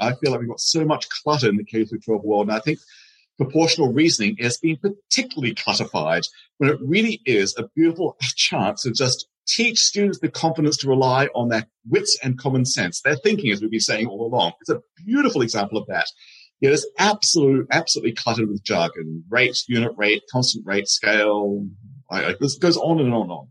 I feel like we've got so much clutter in the K through 12 world. And I think proportional reasoning has been particularly clutterfied when it really is a beautiful chance to just teach students the confidence to rely on their wits and common sense, their thinking, as we've been saying all along. It's a beautiful example of that. It is absolutely, absolutely cluttered with jargon, rate, unit rate, constant rate, scale. This goes on and on and on.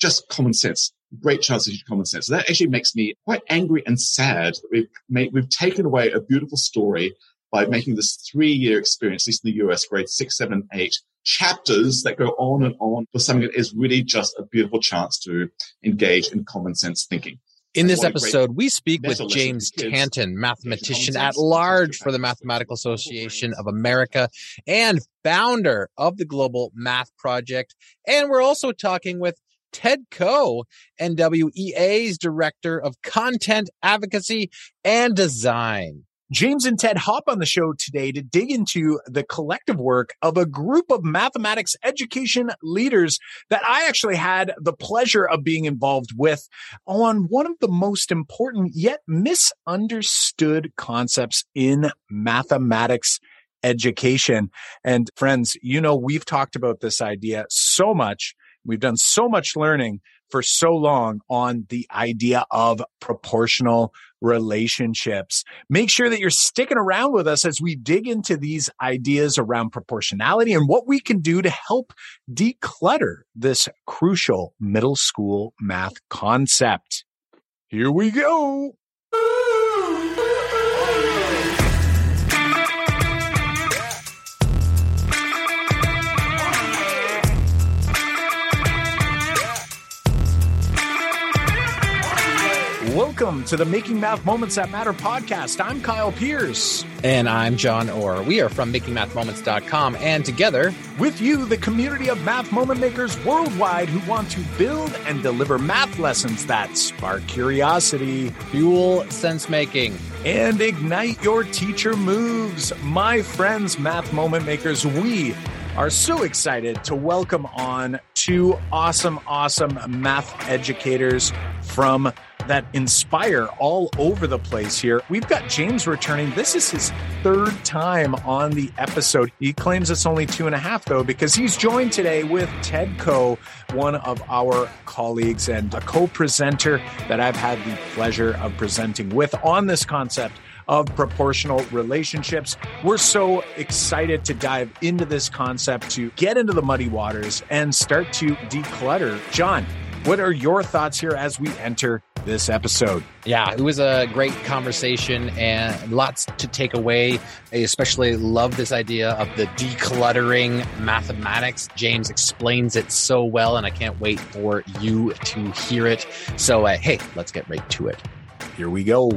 Just common sense. Great chance to teach common sense. So that actually makes me quite angry and sad that we've made, we've taken away a beautiful story by making this three year experience, at least in the US, grade six, seven, eight, chapters that go on and on for something that is really just a beautiful chance to engage in common sense thinking. In this episode, we speak with James Tanton, mathematician at large for the Mathematical Association of America and founder of the Global Math Project. And we're also talking with Ted Coe, NWEA's Director of Content Advocacy and Design. James and Ted hop on the show today to dig into the collective work of a group of mathematics education leaders that I actually had the pleasure of being involved with on one of the most important yet misunderstood concepts in mathematics education. And friends, you know, we've talked about this idea so much. We've done so much learning for so long on the idea of proportional relationships. Make sure that you're sticking around with us as we dig into these ideas around proportionality and what we can do to help declutter this crucial middle school math concept. Here we go. Welcome to the Making Math Moments That Matter podcast. I'm Kyle Pearce. And I'm Jon Orr. We are from makingmathmoments.com and together with you, the community of math moment makers worldwide who want to build and deliver math lessons that spark curiosity, fuel sense making, and ignite your teacher moves. My friends, math moment makers, we are so excited to welcome on two awesome, awesome math educators from that inspire all over the place here. We've got James returning. This is his third time on the episode. He claims it's only two and a half, though, because he's joined today with Ted Coe, one of our colleagues and a co presenter that I've had the pleasure of presenting with on this concept of proportional relationships. We're so excited to dive into this concept to get into the muddy waters and start to declutter. Jon, what are your thoughts here as we enter this episode? Yeah, it was a great conversation and lots to take away. I especially love this idea of the decluttering mathematics. James explains it so well, and I can't wait for you to hear it. So, uh, hey, let's get right to it. Here we go.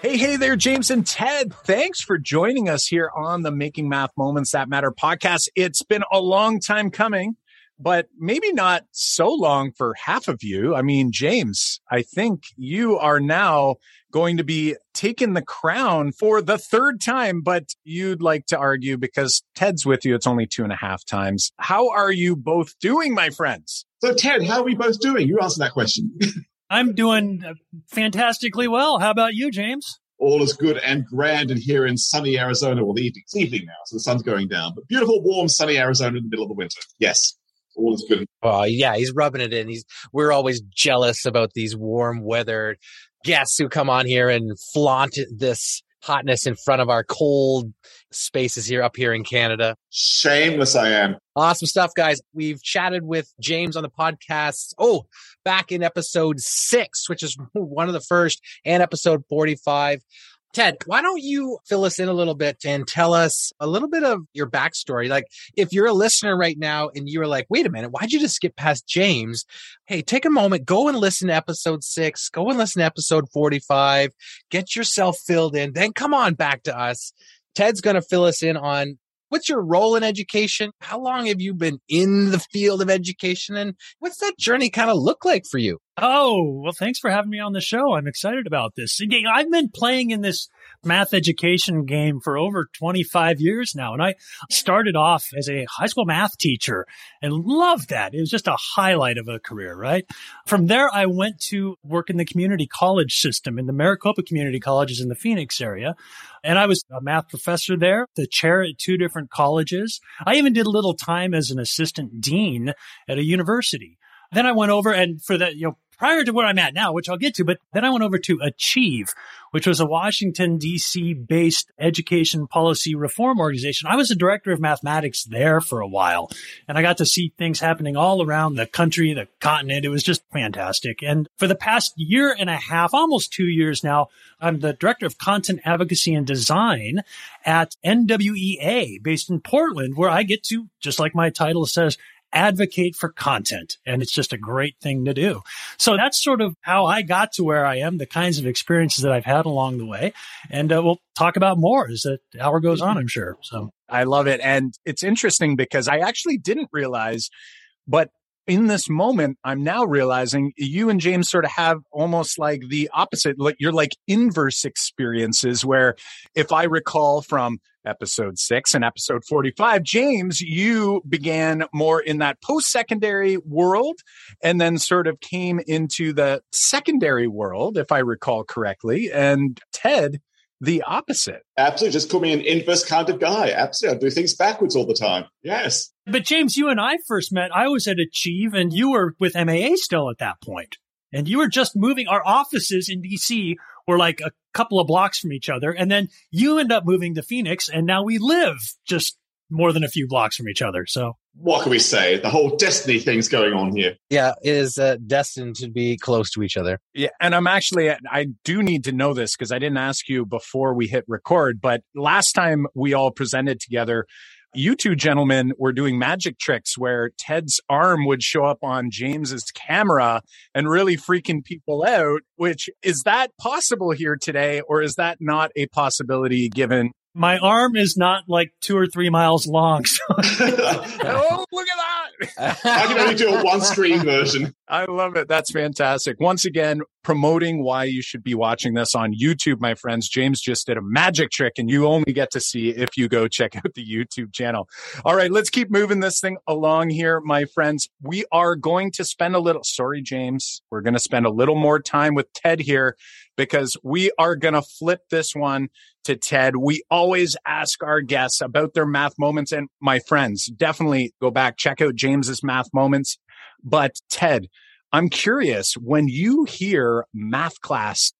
Hey, hey there, James and Ted. Thanks for joining us here on the Making Math Moments That Matter podcast. It's been a long time coming but maybe not so long for half of you. I mean, James, I think you are now going to be taking the crown for the third time, but you'd like to argue because Ted's with you, it's only two and a half times. How are you both doing, my friends? So, Ted, how are we both doing? You answer that question. I'm doing uh, fantastically well. How about you, James? all is good and grand in here in sunny Arizona. Well, the evening, it's evening now, so the sun's going down. But beautiful, warm, sunny Arizona in the middle of the winter. Yes all is good. Oh yeah, he's rubbing it in. He's we're always jealous about these warm weather guests who come on here and flaunt this hotness in front of our cold spaces here up here in Canada. Shameless I am. Awesome stuff, guys. We've chatted with James on the podcast. Oh, back in episode six, which is one of the first, and episode 45. Ted, why don't you fill us in a little bit and tell us a little bit of your backstory? Like, if you're a listener right now and you're like, wait a minute, why'd you just skip past James? Hey, take a moment, go and listen to episode six, go and listen to episode 45, get yourself filled in, then come on back to us. Ted's going to fill us in on what's your role in education? How long have you been in the field of education? And what's that journey kind of look like for you? Oh, well, thanks for having me on the show. I'm excited about this. I've been playing in this math education game for over 25 years now. And I started off as a high school math teacher and loved that. It was just a highlight of a career, right? From there, I went to work in the community college system in the Maricopa Community Colleges in the Phoenix area. And I was a math professor there, the chair at two different colleges. I even did a little time as an assistant dean at a university. Then I went over and for the, you know, prior to where I'm at now, which I'll get to, but then I went over to Achieve, which was a Washington, D.C. based education policy reform organization. I was the director of mathematics there for a while, and I got to see things happening all around the country, the continent. It was just fantastic. And for the past year and a half, almost two years now, I'm the director of content advocacy and design at NWEA based in Portland, where I get to, just like my title says, advocate for content. And it's just a great thing to do. So that's sort of how I got to where I am, the kinds of experiences that I've had along the way. And uh, we'll talk about more as the hour goes on, I'm sure. So I love it. And it's interesting because I actually didn't realize, but in this moment, I'm now realizing you and James sort of have almost like the opposite. Like you're like inverse experiences where if I recall from episode six and episode 45. James, you began more in that post secondary world and then sort of came into the secondary world, if I recall correctly. And Ted, the opposite. Absolutely. Just call me an inverse kind of guy. Absolutely. I do things backwards all the time. Yes. But James, you and I first met. I was at Achieve and you were with MAA still at that point. And you were just moving our offices in DC were like a couple of blocks from each other. And then you end up moving to Phoenix and now we live just more than a few blocks from each other. So what can we say? The whole destiny thing's going on here. Yeah, it is uh, destined to be close to each other. Yeah, and I'm actually I do need to know this because I didn't ask you before we hit record, but last time we all presented together, you two gentlemen were doing magic tricks where Ted's arm would show up on James's camera and really freaking people out, which is that possible here today or is that not a possibility given my arm is not like two or three miles long. So. oh, look at that. I can only do a one screen version. I love it. That's fantastic. Once again, promoting why you should be watching this on YouTube, my friends. James just did a magic trick and you only get to see if you go check out the YouTube channel. All right, let's keep moving this thing along here, my friends. We are going to spend a little, sorry, James, we're going to spend a little more time with Ted here because we are going to flip this one to Ted. We always ask our guests about their math moments. And my friends, definitely go back, check out James's math moments. But Ted, I'm curious when you hear math class,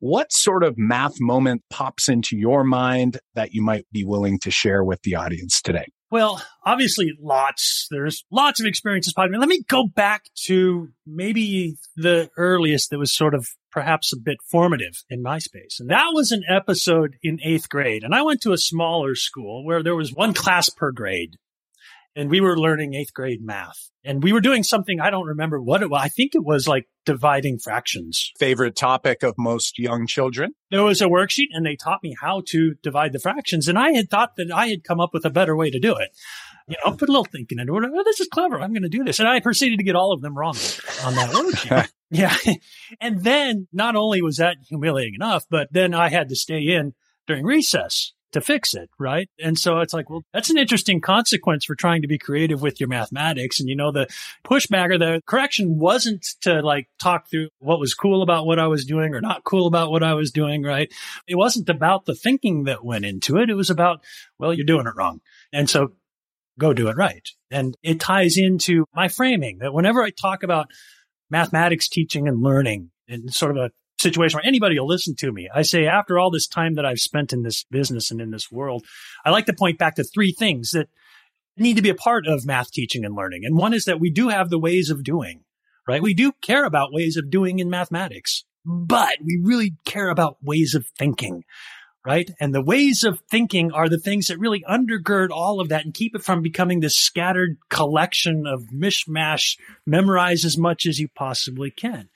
what sort of math moment pops into your mind that you might be willing to share with the audience today? Well, obviously, lots. There's lots of experiences. Let me go back to maybe the earliest that was sort of perhaps a bit formative in my space. And that was an episode in eighth grade. And I went to a smaller school where there was one class per grade. And we were learning eighth grade math. And we were doing something, I don't remember what it was. I think it was like dividing fractions. Favorite topic of most young children? There was a worksheet and they taught me how to divide the fractions. And I had thought that I had come up with a better way to do it you know, put a little thinking into it. Oh, this is clever. I'm going to do this. And I proceeded to get all of them wrong on that worksheet. yeah. And then not only was that humiliating enough, but then I had to stay in during recess to fix it. Right. And so it's like, well, that's an interesting consequence for trying to be creative with your mathematics. And you know, the pushback or the correction wasn't to like talk through what was cool about what I was doing or not cool about what I was doing. Right. It wasn't about the thinking that went into it. It was about, well, you're doing it wrong. And so go do it right. And it ties into my framing that whenever I talk about mathematics teaching and learning in sort of a situation where anybody will listen to me, I say, after all this time that I've spent in this business and in this world, I like to point back to three things that need to be a part of math teaching and learning. And one is that we do have the ways of doing, right? We do care about ways of doing in mathematics, but we really care about ways of thinking right? And the ways of thinking are the things that really undergird all of that and keep it from becoming this scattered collection of mishmash, memorize as much as you possibly can.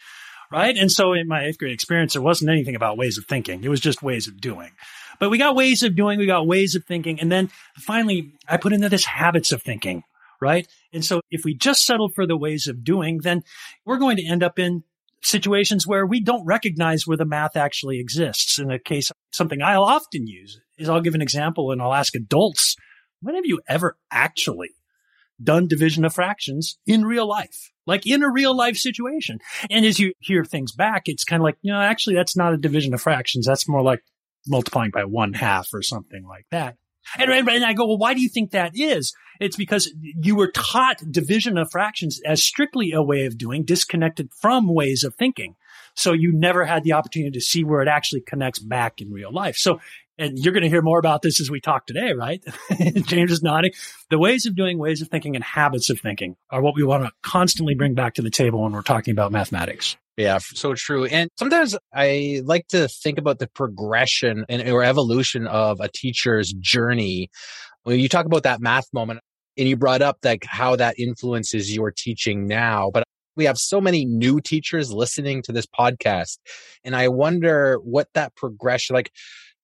Right. And so in my eighth grade experience, there wasn't anything about ways of thinking. It was just ways of doing. But we got ways of doing, we got ways of thinking. And then finally, I put into this habits of thinking. Right. And so if we just settle for the ways of doing, then we're going to end up in situations where we don't recognize where the math actually exists. In a case, something I'll often use is I'll give an example and I'll ask adults, when have you ever actually done division of fractions in real life? Like in a real life situation. And as you hear things back, it's kind of like, you know, actually that's not a division of fractions. That's more like multiplying by one half or something like that. And, and, I go, well, why do you think that is? It's because you were taught division of fractions as strictly a way of doing, disconnected from ways of thinking. So you never had the opportunity to see where it actually connects back in real life. So, and you're going to hear more about this as we talk today, right? James is nodding. The ways of doing, ways of thinking, and habits of thinking are what we want to constantly bring back to the table when we're talking about mathematics. Yeah, so true. And sometimes I like to think about the progression and or evolution of a teacher's journey. When you talk about that math moment, and you brought up like how that influences your teaching now, but we have so many new teachers listening to this podcast, and I wonder what that progression like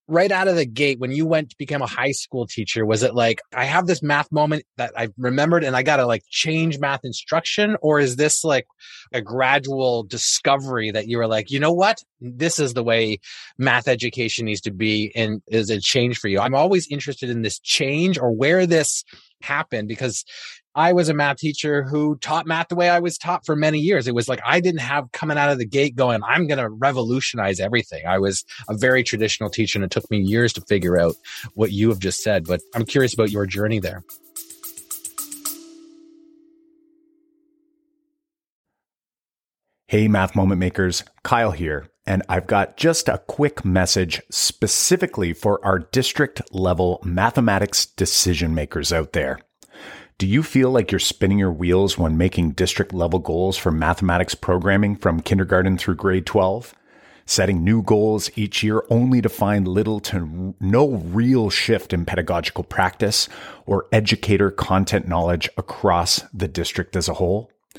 right out of the gate when you went to become a high school teacher was it like i have this math moment that i remembered and i gotta like change math instruction? Or is this like a gradual discovery that you were like you know what? This is the way math education needs to be and is a change for you. I'm always interested in this change or where this happened because I was a math teacher who taught math the way I was taught for many years. It was like I didn't have coming out of the gate going, I'm going to revolutionize everything. I was a very traditional teacher and it took me years to figure out what you have just said. But I'm curious about your journey there. Hey, Math Moment Makers, Kyle here, and I've got just a quick message specifically for our district level mathematics decision makers out there. Do you feel like you're spinning your wheels when making district level goals for mathematics programming from kindergarten through grade 12? Setting new goals each year only to find little to no real shift in pedagogical practice or educator content knowledge across the district as a whole?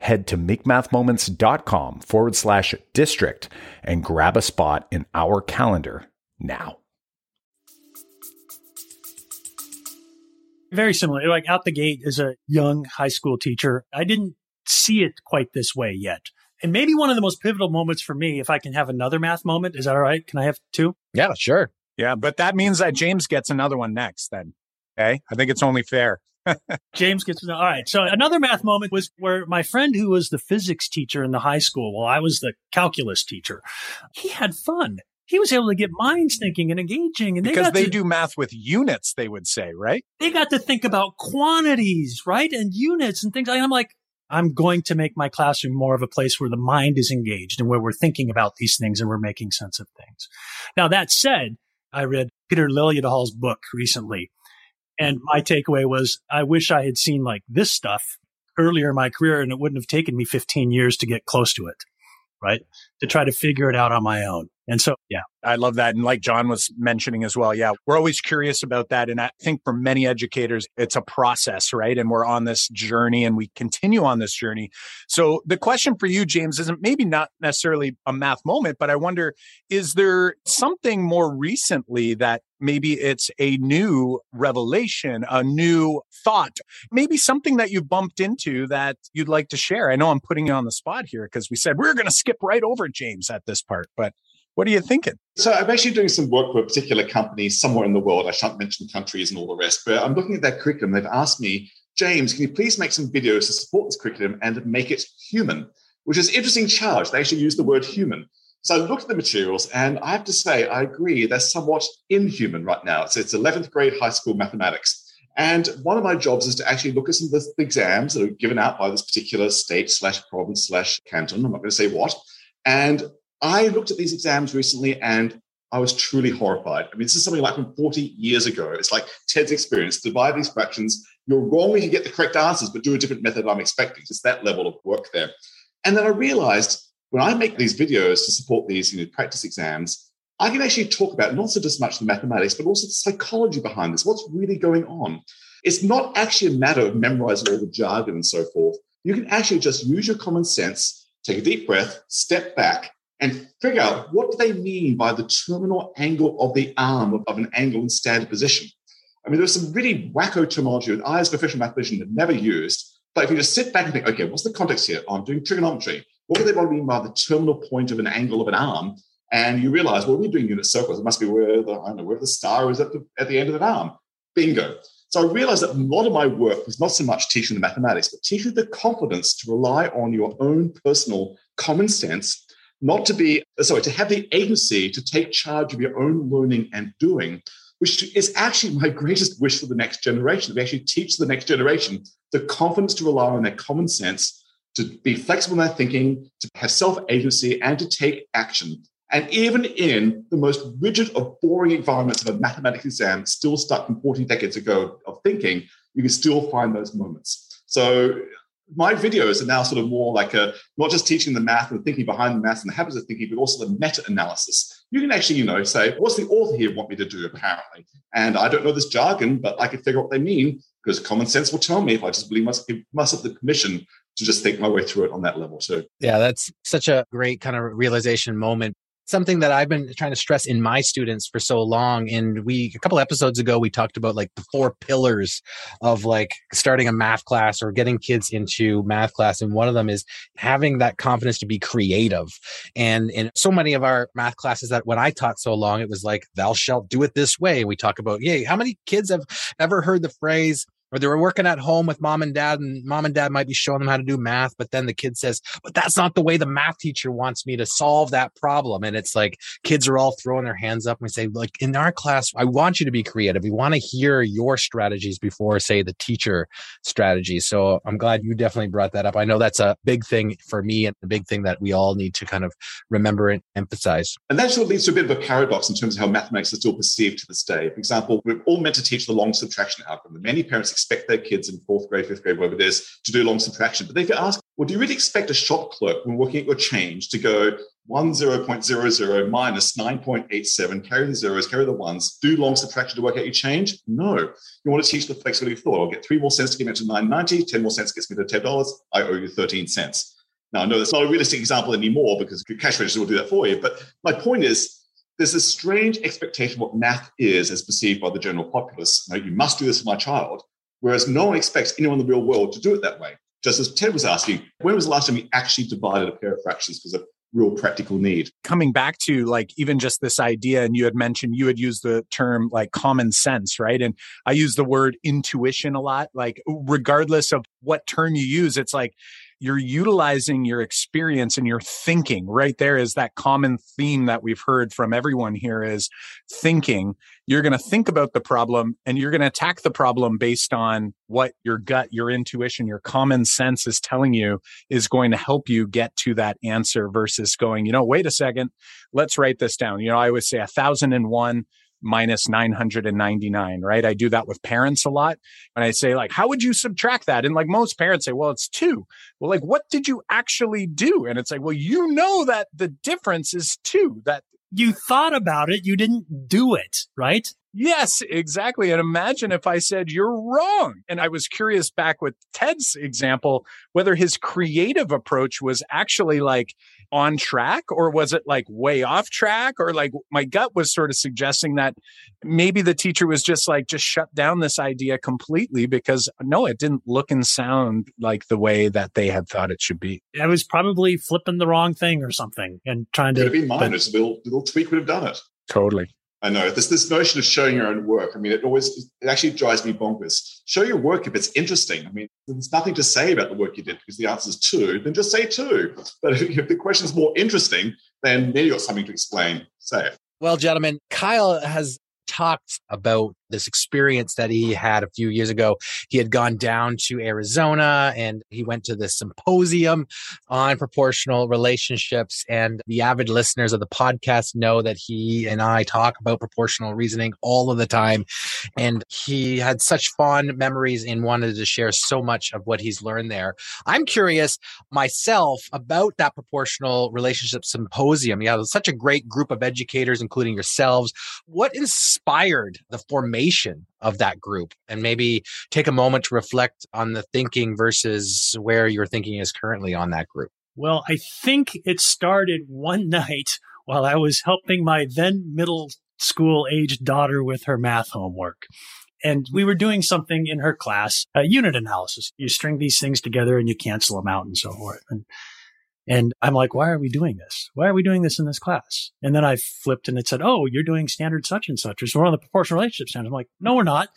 head to makemathmoments.com forward slash district and grab a spot in our calendar now. Very similar. Like out the gate as a young high school teacher, I didn't see it quite this way yet. And maybe one of the most pivotal moments for me, if I can have another math moment, is that all right? Can I have two? Yeah, sure. Yeah, but that means that James gets another one next then. Okay. I think it's only fair. James gets all right. So another math moment was where my friend who was the physics teacher in the high school, while I was the calculus teacher, he had fun. He was able to get minds thinking and engaging, and they because they to, do math with units. They would say, right? They got to think about quantities, right, and units and things. I'm like, I'm going to make my classroom more of a place where the mind is engaged and where we're thinking about these things and we're making sense of things. Now that said, I read Peter Liljedahl's book recently and my takeaway was, I wish I had seen like this stuff earlier in my career and it wouldn't have taken me 15 years to get close to it, right? To try to figure it out on my own. And so, yeah. I love that. And like Jon was mentioning as well, yeah, we're always curious about that. And I think for many educators, it's a process, right? And we're on this journey and we continue on this journey. So the question for you, James, isn't maybe not necessarily a math moment, but I wonder, is there something more recently that maybe it's a new revelation, a new thought, maybe something that you bumped into that you'd like to share? I know I'm putting you on the spot here because we said we we're going to skip right over James at this part, but what are you thinking? So I'm actually doing some work for a particular company somewhere in the world. I shan't mention countries and all the rest, but I'm looking at their curriculum. They've asked me, James, can you please make some videos to support this curriculum and make it human? Which is interesting charge. They actually use the word human. So I looked at the materials and I have to say, I agree, they're somewhat inhuman right now. So it's 11th grade high school mathematics. And one of my jobs is to actually look at some of the exams that are given out by this particular state slash province slash canton. I'm not going to say what. And I looked at these exams recently and I was truly horrified. I mean, this is something like from 40 years ago. It's like Ted's experience. Divide these fractions. You're wrong when you get the correct answers, but do a different method I'm expecting. It's that level of work there. And then I realized when I make these videos to support these you know, practice exams, I can actually talk about not so just much the mathematics, but also the psychology behind this. What's really going on? It's not actually a matter of memorizing all the jargon and so forth. You can actually just use your common sense, take a deep breath, step back, and figure out what do they mean by the terminal angle of the arm of, of an angle in standard position. I mean, there's some really wacko terminology that I, as a professional mathematician, have never used. But if you just sit back and think, okay, what's the context here? Oh, I'm doing trigonometry. What do they want to mean by the terminal point of an angle of an arm? And you realize, well, we're doing unit circles. It must be where the, I don't know, where the star is at the, at the end of an arm. Bingo. So I realized that a lot of my work was not so much teaching the mathematics, but teaching the confidence to rely on your own personal common sense, not to be, sorry, to have the agency to take charge of your own learning and doing, which is actually my greatest wish for the next generation. We actually teach the next generation the confidence to rely on their common sense, to be flexible in their thinking, to have self agency, and to take action. And even in the most rigid of boring environments of a mathematics exam, still stuck from 40 decades ago of thinking, you can still find those moments. So my videos are now sort of more like a not just teaching the math and thinking behind the math and the habits of thinking, but also the meta-analysis. You can actually, you know, say, what's the author here want me to do, apparently? And I don't know this jargon, but I can figure out what they mean because common sense will tell me if I just believe myself, give myself the permission to just think my way through it on that level too. Yeah, that's such a great kind of realization moment something that I've been trying to stress in my students for so long. And we, a couple episodes ago, we talked about like the four pillars of like starting a math class or getting kids into math class. And one of them is having that confidence to be creative. And in so many of our math classes that when I taught so long, it was like, thou shalt do it this way. We talk about, yay, how many kids have ever heard the phrase, or they were working at home with mom and dad and mom and dad might be showing them how to do math but then the kid says but that's not the way the math teacher wants me to solve that problem. And it's like kids are all throwing their hands up and we say like in our class i want you to be creative. We want to hear your strategies before say the teacher strategy. So i'm glad you definitely brought that up. I know that's a big thing for me and a big thing that we all need to kind of remember and emphasize. And that sort of leads to a bit of a paradox in terms of how mathematics is still perceived to this day. For example we're all meant to teach the long subtraction algorithm. Many parents expect their kids in fourth grade, fifth grade, whatever it is, to do long subtraction. But they could ask, well, do you really expect a shop clerk when working at your change to go 10.00 minus 9.87, carry the zeros, carry the ones, do long subtraction to work out your change? No. You want to teach the flexibility of thought. I'll get three more cents to get me to 9.90, 10 more cents gets me to $10. I owe you 13 cents. Now, I know that's not a realistic example anymore because cash register will do that for you. But my point is, there's a strange expectation of what math is as perceived by the general populace. You, know, you must do this for my child. Whereas no one expects anyone in the real world to do it that way. Just as Ted was asking, when was the last time we actually divided a pair of fractions because of real practical need? Coming back to like even just this idea, and you had mentioned you had used the term like common sense, right? And I use the word intuition a lot. Like, regardless of what term you use, it's like you're utilizing your experience and your thinking right there is that common theme that we've heard from everyone here is thinking. You're going to think about the problem and you're going to attack the problem based on what your gut your intuition your common sense is telling you is going to help you get to that answer versus going you know wait a second let's write this down. You know i always say a thousand and one minus 999, right? I do that with parents a lot. And I say, like, how would you subtract that? And like most parents say, well, it's two. Well, like, what did you actually do? And it's like, well, you know that the difference is two, that you thought about it, you didn't do it, right? Yes, exactly. And imagine if I said you're wrong. And I was curious back with Ted's example, whether his creative approach was actually like on track or was it like way off track or like my gut was sort of suggesting that maybe the teacher was just like, just shut down this idea completely because no, it didn't look and sound like the way that they had thought it should be. I was probably flipping the wrong thing or something and trying to. be minus. But, a little, little tweak would have done it. Totally. I know this this notion of showing your own work. I mean, it always it actually drives me bonkers. Show your work if it's interesting. I mean, there's nothing to say about the work you did because the answer is two. Then just say two. But if the question is more interesting, then maybe you've got something to explain. Say it. Well, gentlemen, Kyle has talked about this experience that he had a few years ago. He had gone down to Arizona and he went to this symposium on proportional relationships. And the avid listeners of the podcast know that he and I talk about proportional reasoning all of the time. And he had such fond memories and wanted to share so much of what he's learned there. I'm curious myself about that proportional relationship symposium. You have such a great group of educators, including yourselves. What inspired the formation of that group? And maybe take a moment to reflect on the thinking versus where your thinking is currently on that group. Well, I think it started one night while I was helping my then middle school age daughter with her math homework. And we were doing something in her class, a unit analysis. You string these things together and you cancel them out and so forth. And, and I'm like, why are we doing this? Why are we doing this in this class? And then I flipped and it said, oh, you're doing standard such and such. So we're on the proportional relationship standard. I'm like, no, we're not.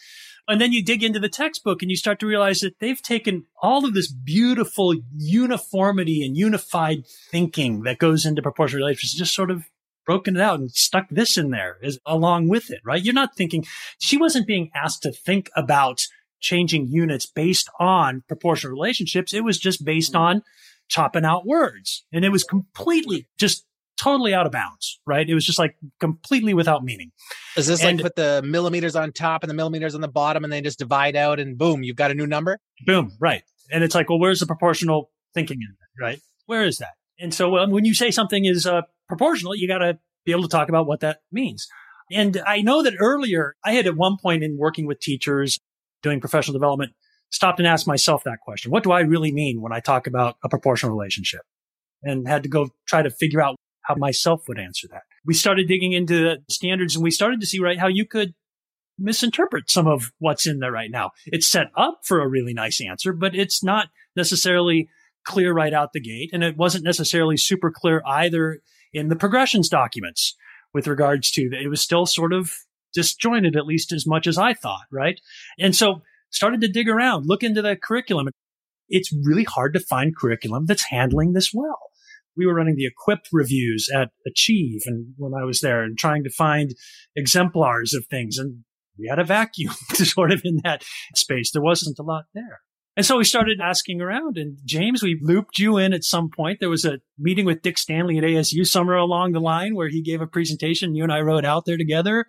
And then you dig into the textbook and you start to realize that they've taken all of this beautiful uniformity and unified thinking that goes into proportional relationships, just sort of broken it out and stuck this in there is along with it, right? You're not thinking she wasn't being asked to think about changing units based on proportional relationships. It was just based mm-hmm. on chopping out words and it was completely just totally out of bounds, right? It was just like completely without meaning. Is this and, like put the millimeters on top and the millimeters on the bottom and they just divide out and boom, you've got a new number? Boom, right. And it's like, well, where's the proportional thinking in it, right? Where is that? And so um, when you say something is uh, proportional, you got to be able to talk about what that means. And I know that earlier I had at one point in working with teachers doing professional development stopped and asked myself that question. What do I really mean when I talk about a proportional relationship? And had to go try to figure out how myself would answer that. We started digging into the standards and we started to see, right, how you could misinterpret some of what's in there right now. It's set up for a really nice answer, but it's not necessarily clear right out the gate. And it wasn't necessarily super clear either in the progressions documents with regards to. It was still sort of disjointed, at least as much as I thought, right? And so started to dig around, look into the curriculum. It's really hard to find curriculum that's handling this well. We were running the EQuIP reviews at Achieve and when I was there and trying to find exemplars of things and we had a vacuum sort of in that space. There wasn't a lot there. And so we started asking around and James, we looped you in at some point. There was a meeting with Dick Stanley at ASU somewhere along the line where he gave a presentation. You and I rode out there together.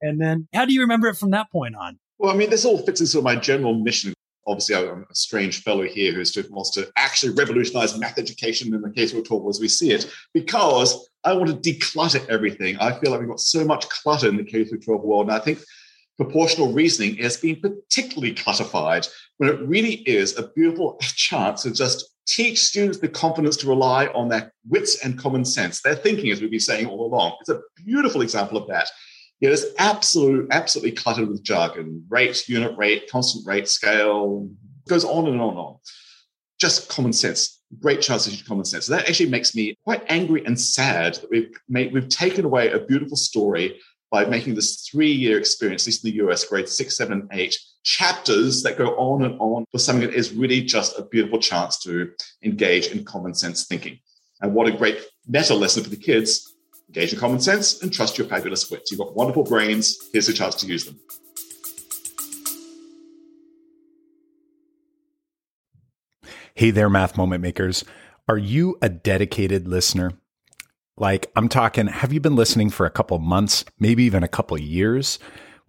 And then how do you remember it from that point on? Well, I mean, this all fits into my general mission. Obviously, I'm a strange fellow here who wants to actually revolutionize math education in the case we're talking as we see it, because I want to declutter everything. I feel like we've got so much clutter in the K through 12 world. And I think proportional reasoning has been particularly clutterfied when it really is a beautiful chance to just teach students the confidence to rely on their wits and common sense, their thinking, as we've been saying all along. It's a beautiful example of that. It is absolute, absolutely cluttered with jargon, rate, unit rate, constant rate, scale, goes on and on and on. Just common sense. Great chance to common sense. So that actually makes me quite angry and sad that we've made, we've taken away a beautiful story by making this three-year experience, at least in the US, grades six, seven, and eight, chapters that go on and on for something that is really just a beautiful chance to engage in common sense thinking. And what a great meta lesson for the kids. Engage in common sense and trust your fabulous wits. You've got wonderful brains. Here's a chance to use them. Hey there, math moment makers. Are you a dedicated listener? Like, I'm talking, have you been listening for a couple months, maybe even a couple years?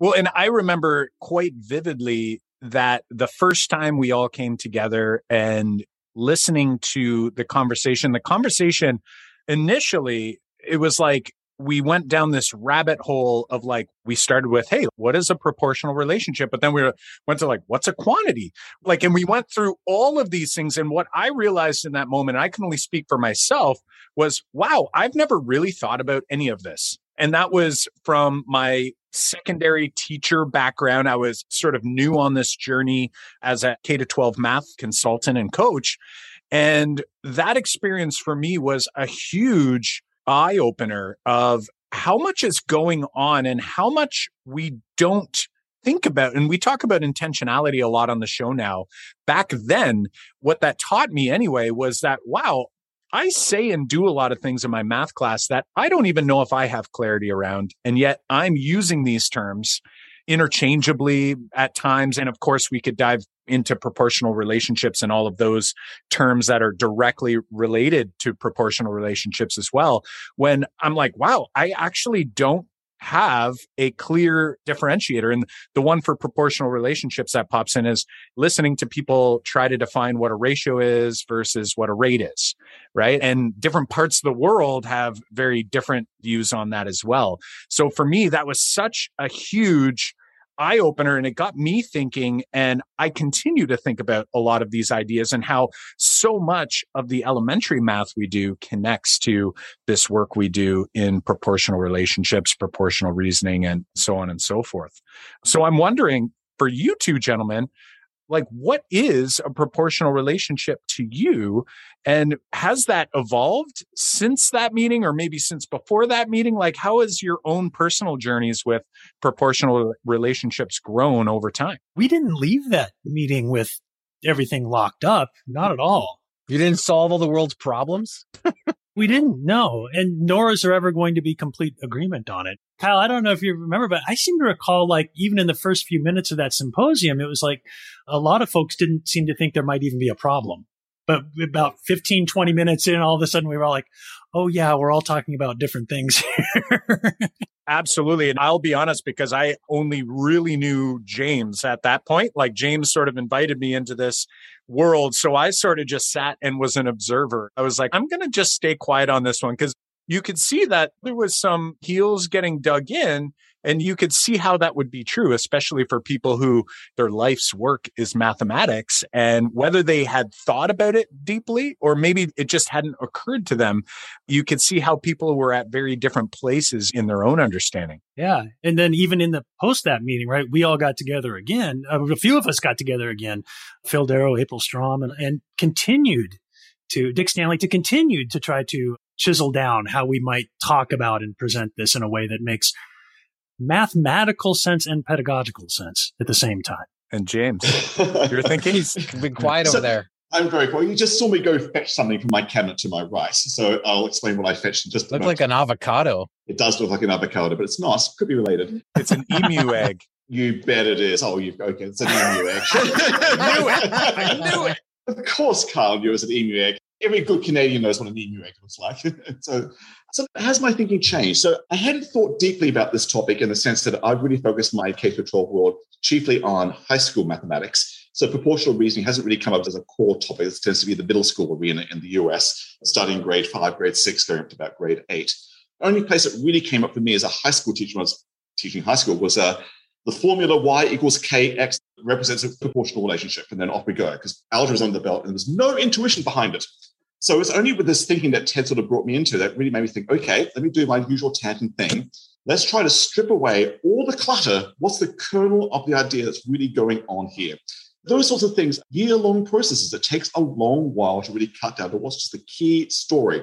Well, and I remember quite vividly that the first time we all came together and listening to the conversation, the conversation initially, it was like we went down this rabbit hole of like, we started with, Hey, what is a proportional relationship? But then we went to like, what's a quantity? Like, and we went through all of these things. And what I realized in that moment, I can only speak for myself was, wow, I've never really thought about any of this. And that was from my secondary teacher background. I was sort of new on this journey as a K to 12 math consultant and coach. And that experience for me was a huge eye opener of how much is going on and how much we don't think about and we talk about intentionality a lot on the show now back then what that taught me anyway was that wow I say and do a lot of things in my math class that I don't even know if I have clarity around. And yet I'm using these terms interchangeably at times. And of course, we could dive into proportional relationships and all of those terms that are directly related to proportional relationships as well. When I'm like, wow, I actually don't have a clear differentiator. And the one for proportional relationships that pops in is listening to people try to define what a ratio is versus what a rate is, right? And different parts of the world have very different views on that as well. So for me, that was such a huge eye opener and it got me thinking and i continue to think about a lot of these ideas and how so much of the elementary math we do connects to this work we do in proportional relationships proportional reasoning and so on and so forth. So i'm wondering for you two gentlemen like what is a proportional relationship to you? And has that evolved since that meeting or maybe since before that meeting? Like how has your own personal journeys with proportional relationships grown over time? We didn't leave that meeting with everything locked up not at all. You didn't solve all the world's problems? We didn't know and nor is there ever going to be complete agreement on it Kyle, I don't know if you remember, but I seem to recall like even in the first few minutes of that symposium, it was like a lot of folks didn't seem to think there might even be a problem. But about 15, 20 minutes in, all of a sudden we were all like, oh yeah, we're all talking about different things here. Absolutely. And I'll be honest, because I only really knew James at that point. Like James sort of invited me into this world. So I sort of just sat and was an observer. I was like, I'm going to just stay quiet on this one because you could see that there was some heels getting dug in and you could see how that would be true, especially for people who their life's work is mathematics and whether they had thought about it deeply or maybe it just hadn't occurred to them. You could see how people were at very different places in their own understanding. Yeah. And then even in the post that meeting, right, we all got together again. Uh, a few of us got together again, Phil Daro, April Strom, and, and continued to Dick Stanley to continue to try to chisel down how we might talk about and present this in a way that makes mathematical sense and pedagogical sense at the same time. And James, you're thinking he's been quiet so, over there. I'm very quiet. You just saw me go fetch something from my cabinet to my right. So I'll explain what I fetched in just Look like an avocado. It does look like an avocado, but it's not. It could be related. It's an emu egg. You bet it is. Oh, you've okay? It's an emu egg. I knew it. I knew it. Of course, Carl knew it was an emu egg every good Canadian knows what an emu egg looks like. so, so has my thinking changed? So I hadn't thought deeply about this topic in the sense that I've really focused my K 12 world chiefly on high school mathematics. So proportional reasoning hasn't really come up as a core topic. It tends to be the middle school arena in the US, starting grade five, grade six, going up to about grade eight. The only place it really came up for me as a high school teacher when I was teaching high school was uh, the formula y equals kx represents a proportional relationship. And then off we go because algebra is on the belt and there's no intuition behind it. So it's only with this thinking that Ted sort of brought me into that really made me think, okay, let me do my usual tangent thing. Let's try to strip away all the clutter. What's the kernel of the idea that's really going on here? Those sorts of things, year long processes. It takes a long while to really cut down to what's just the key story.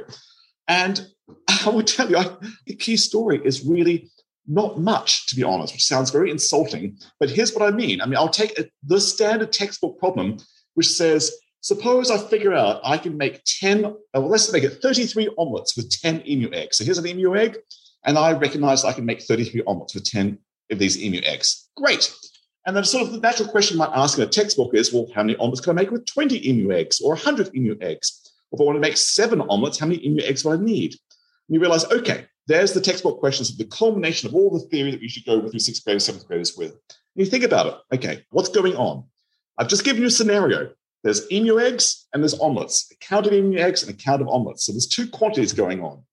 And I would tell you, I, the key story is really not much, to be honest, which sounds very insulting. But here's what I mean. I mean, I'll take a, the standard textbook problem, which says Suppose I figure out I can make 10, uh, well, let's make it 33 omelets with 10 emu eggs. So here's an emu egg, and I recognize I can make 33 omelets with 10 of these emu eggs. Great. And then sort of the natural question you might ask in a textbook is, well, how many omelets can I make with 20 emu eggs or 100 emu eggs? If I want to make seven omelets, how many emu eggs will I need? And you realize, okay, there's the textbook questions of the culmination of all the theory that we should go through sixth graders, seventh graders with. And you think about it. Okay, what's going on? I've just given you a scenario. There's emu eggs and there's omelets, a count of emu eggs and a count of omelets. So there's two quantities going on.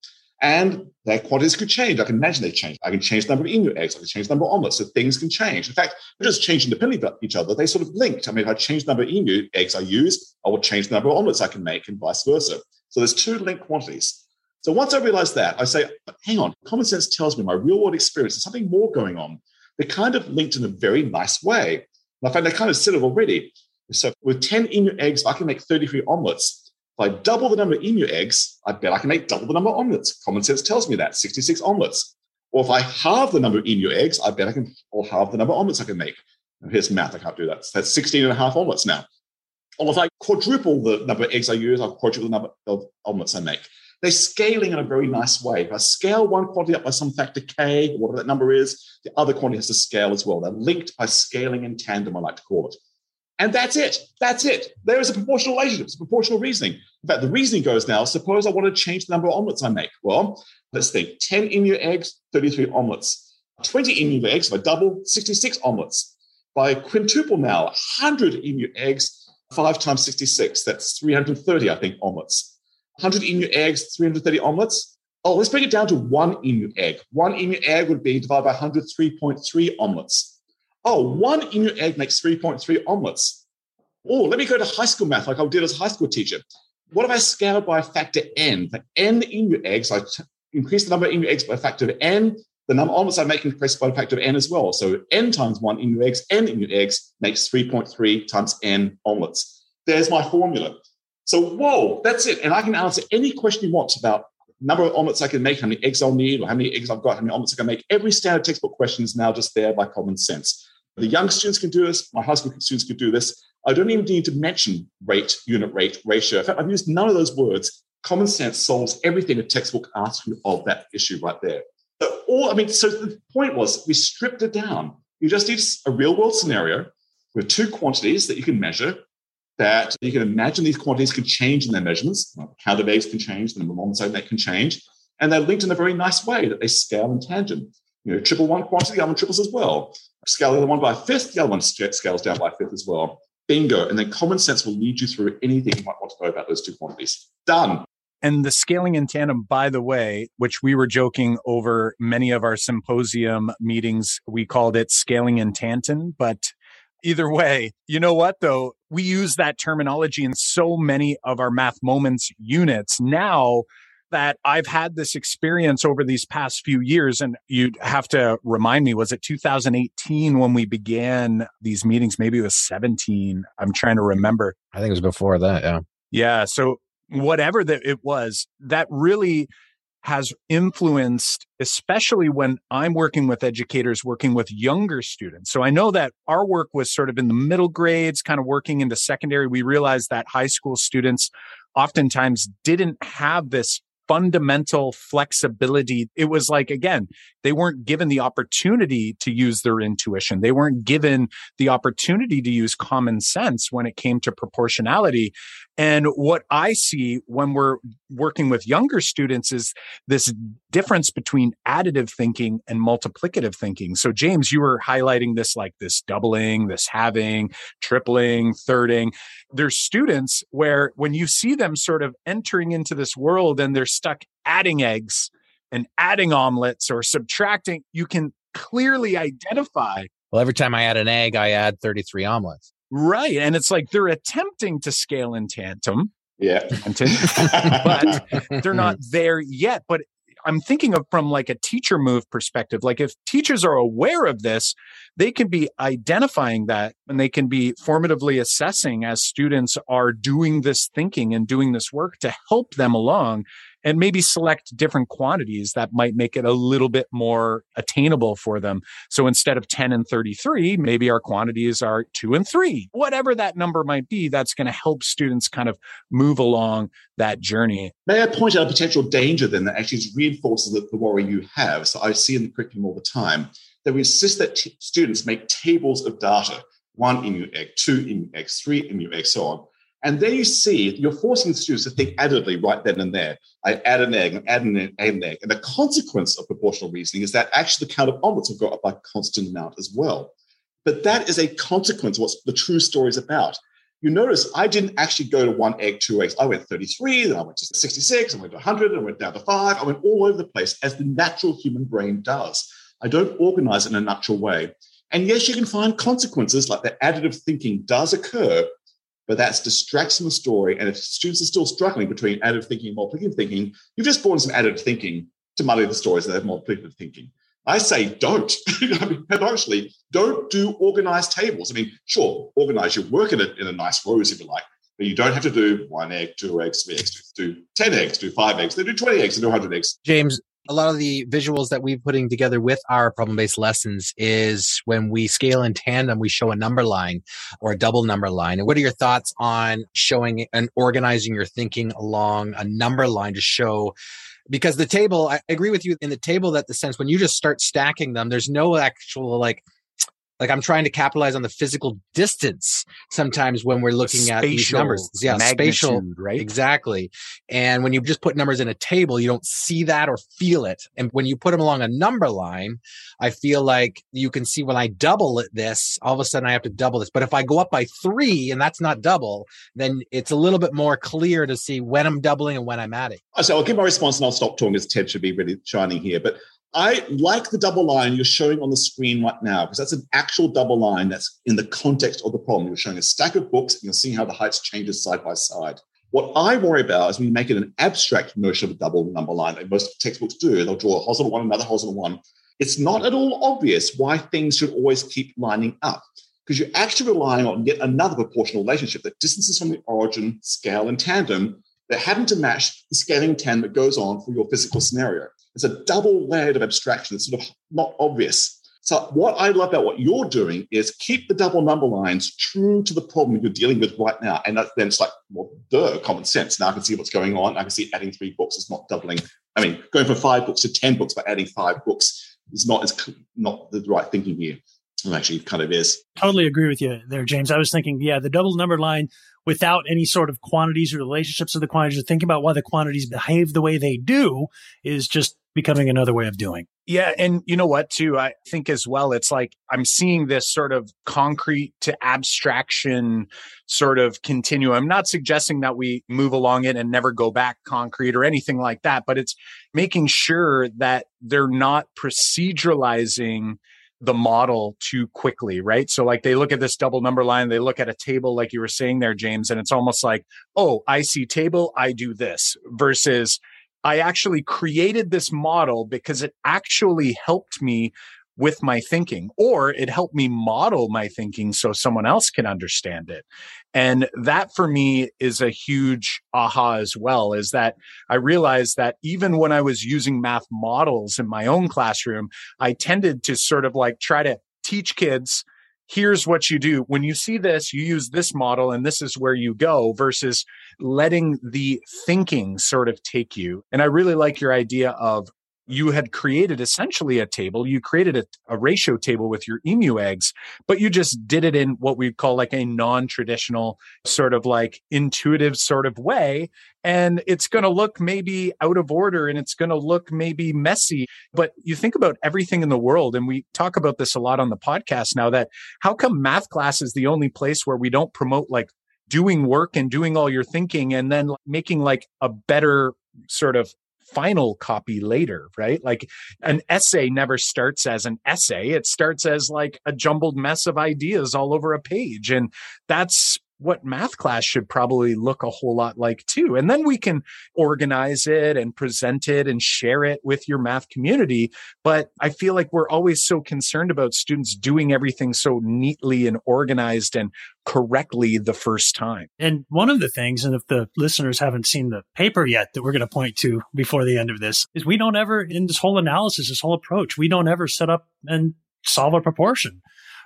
And their quantities could change. I can imagine they change. I can change the number of emu eggs. I can change the number of omelets. So things can change. In fact, they're just change independently of each other. They sort of linked. I mean, if I change the number of emu eggs I use, I will change the number of omelets I can make and vice versa. So there's two linked quantities. So once I realized that, I say, hang on, common sense tells me my real world experience, there's something more going on. They're kind of linked in a very nice way. And I find I kind of said it already. So with 10 emu eggs, I can make 33 omelets. If I double the number of emu eggs, I bet I can make double the number of omelets. Common sense tells me that 66 omelets. Or if I halve the number of emu eggs, I bet I can or halve the number of omelets I can make. Here's math, I can't do that. That's 16 and a half omelets now. Or if I quadruple the number of eggs I use, I'll quadruple the number of omelets I make. They're scaling in a very nice way. If I scale one quantity up by some factor k, whatever that number is, the other quantity has to scale as well. They're linked by scaling in tandem, I like to call it. And that's it. That's it. There is a proportional relationship. It's proportional reasoning. In fact, the reasoning goes now, suppose I want to change the number of omelets I make. Well, let's think 10 emu eggs, 33 omelets. 20 emu eggs, if I double, 66 omelets. By quintuple now, 100 emu eggs, 5 times 66, that's 330, I think, omelets. 100 emu eggs, 330 omelets. Oh, let's break it down to one emu egg. One emu egg would be divided by 100, 3.3 omelets. Oh, one emu egg makes 3.3 omelets. Oh, let me go to high school math like I did as a high school teacher. What if I scaled by a factor n? For n emu eggs, I t- increase the number of emu eggs by a factor of n. The number of omelets I make increased by a factor of n as well. So n times one emu eggs, n emu eggs makes 3.3 times n omelets. There's my formula. So, whoa, that's it. And I can answer any question you want about number of omelets I can make, how many eggs I'll need, or how many eggs I've got, how many omelets I can make. Every standard textbook question is now just there by common sense. The young students can do this. My high school students can do this. I don't even need to mention rate, unit rate, ratio. In fact, I've used none of those words. Common sense solves everything a textbook asks you of that issue right there. So all, I mean, so the point was we stripped it down. You just need a real world scenario with two quantities that you can measure that you can imagine these quantities can change in their measurements. How The eggs can change, the number of omelets they can change, and they're linked in a very nice way that they scale in tangent. You know, triple one quantity, the other one triples as well. Scale the other one by a fifth, the other one scales down by a fifth as well. Bingo. And then common sense will lead you through anything you might want to know about those two quantities. Done. And the scaling in tandem, by the way, which we were joking over many of our symposium meetings, we called it scaling in tandem, but Either way, you know what though? We use that terminology in so many of our math moments units now that I've had this experience over these past few years. And you'd have to remind me, was it 2018 when we began these meetings? Maybe it was 17. I'm trying to remember. I think it was before that. Yeah. Yeah. So whatever that it was, that really has influenced, especially when I'm working with educators, working with younger students. So I know that our work was sort of in the middle grades, kind of working into secondary. We realized that high school students oftentimes didn't have this fundamental flexibility. It was like, again, they weren't given the opportunity to use their intuition. They weren't given the opportunity to use common sense when it came to proportionality. And what I see when we're working with younger students is this difference between additive thinking and multiplicative thinking. So, James, you were highlighting this like this doubling, this halving, tripling, thirding. There's students where when you see them sort of entering into this world and they're stuck adding eggs and adding omelets or subtracting, you can clearly identify. Well, every time I add an egg, I add 33 omelets. Right. And it's like they're attempting to scale in tandem. Yeah. but they're not there yet. But I'm thinking of from like a teacher move perspective. Like if teachers are aware of this, they can be identifying that and they can be formatively assessing as students are doing this thinking and doing this work to help them along and maybe select different quantities that might make it a little bit more attainable for them. So instead of 10 and 33, maybe our quantities are two and three, whatever that number might be, that's going to help students kind of move along that journey. May I point out a potential danger then that actually reinforces the, the worry you have? So I see in the curriculum all the time that we insist that t- students make tables of data one emu egg, two emu eggs, three emu eggs, so on. And there you see you're forcing the students to think additively right then and there. I add an egg and add an egg, add an egg. And the consequence of proportional reasoning is that actually the count of omelets will go up by a constant amount as well. But that is a consequence of what the true story is about. You notice I didn't actually go to one egg, two eggs. I went 33, then I went to 66, I went to 100, I went down to five. I went all over the place as the natural human brain does. I don't organize in a natural way. And yes, you can find consequences like that additive thinking does occur but that's distracts from the story. And if students are still struggling between additive thinking and multiplicative thinking, you've just brought some additive thinking to muddy the stories that have multiplicative thinking. I say don't. I mean, pedagogically, don't do organized tables. I mean, sure, organize your work in a, in a nice rows if you like, but you don't have to do one egg, two eggs, three eggs, do, do 10 eggs, do five eggs, then do 20 eggs, and do 100 eggs. James, a lot of the visuals that we're putting together with our problem based lessons is when we scale in tandem, we show a number line or a double number line. And what are your thoughts on showing and organizing your thinking along a number line to show? Because the table, I agree with you in the table that the sense when you just start stacking them, there's no actual like like I'm trying to capitalize on the physical distance sometimes when we're looking spatial at these numbers. Yeah, spatial, right? Exactly. And when you just put numbers in a table, you don't see that or feel it. And when you put them along a number line, I feel like you can see when I double it, this, all of a sudden I have to double this. But if I go up by three and that's not double, then it's a little bit more clear to see when I'm doubling and when I'm adding. So I'll give my response and I'll stop talking as Ted should be really shining here. But I like the double line you're showing on the screen right now because that's an actual double line that's in the context of the problem. You're showing a stack of books and you're seeing how the heights changes side by side. What I worry about is when you make it an abstract notion of a double number line, like most textbooks do, they'll draw a horizontal one, another horizontal one. It's not at all obvious why things should always keep lining up because you're actually relying on yet another proportional relationship that distances from the origin scale in tandem that happen to match the scaling tandem that goes on for your physical scenario. It's a double layered of abstraction it's sort of not obvious. So what I love about what you're doing is keep the double number lines true to the problem you're dealing with right now. And that, then it's like, well, duh, common sense. Now I can see what's going on. I can see adding three books is not doubling. I mean, going from five books to 10 books by adding five books is not, is not the right thinking here. Well, actually, kind of is. Totally agree with you there, James. I was thinking, yeah, the double number line without any sort of quantities or relationships of the quantities or thinking about why the quantities behave the way they do is just becoming another way of doing. Yeah. And you know what, too? I think as well, it's like I'm seeing this sort of concrete to abstraction sort of continuum. I'm not suggesting that we move along it and never go back concrete or anything like that, but it's making sure that they're not proceduralizing the model too quickly, right? So like they look at this double number line, they look at a table like you were saying there, James, and it's almost like, oh, I see table, I do this versus I actually created this model because it actually helped me with my thinking, or it helped me model my thinking so someone else can understand it. And that for me is a huge aha as well, is that I realized that even when I was using math models in my own classroom, I tended to sort of like try to teach kids here's what you do. When you see this, you use this model and this is where you go versus letting the thinking sort of take you. And I really like your idea of you had created essentially a table. You created a, a, ratio table with your emu eggs, but you just did it in what we call like a non-traditional sort of like intuitive sort of way. And it's going to look maybe out of order and it's going to look maybe messy. But you think about everything in the world. And we talk about this a lot on the podcast now that how come math class is the only place where we don't promote like doing work and doing all your thinking and then making like a better sort of final copy later, right? Like an essay never starts as an essay. It starts as like a jumbled mess of ideas all over a page. And that's what math class should probably look a whole lot like too. And then we can organize it and present it and share it with your math community. But I feel like we're always so concerned about students doing everything so neatly and organized and correctly the first time. And one of the things, and if the listeners haven't seen the paper yet that we're going to point to before the end of this, is we don't ever, in this whole analysis, this whole approach, we don't ever set up and solve a proportion,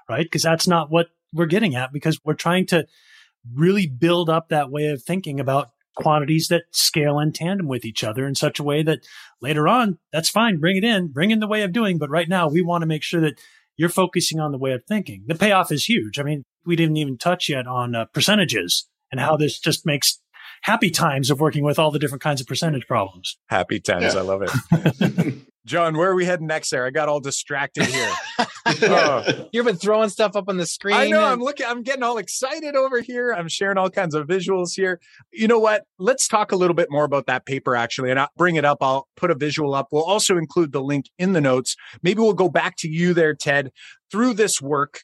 right? Because that's not what we're getting at because we're trying to really build up that way of thinking about quantities that scale in tandem with each other in such a way that later on, that's fine. Bring it in, bring in the way of doing. But right now, we want to make sure that you're focusing on the way of thinking. The payoff is huge. I mean, we didn't even touch yet on uh, percentages and how this just makes happy times of working with all the different kinds of percentage problems. Happy times. Yeah. I love it. Jon, where are we heading next there? I got all distracted here. oh. You've been throwing stuff up on the screen. I know. And- I'm looking, I'm getting all excited over here. I'm sharing all kinds of visuals here. You know what? Let's talk a little bit more about that paper actually. And I'll bring it up. I'll put a visual up. We'll also include the link in the notes. Maybe we'll go back to you there, Ted. Through this work,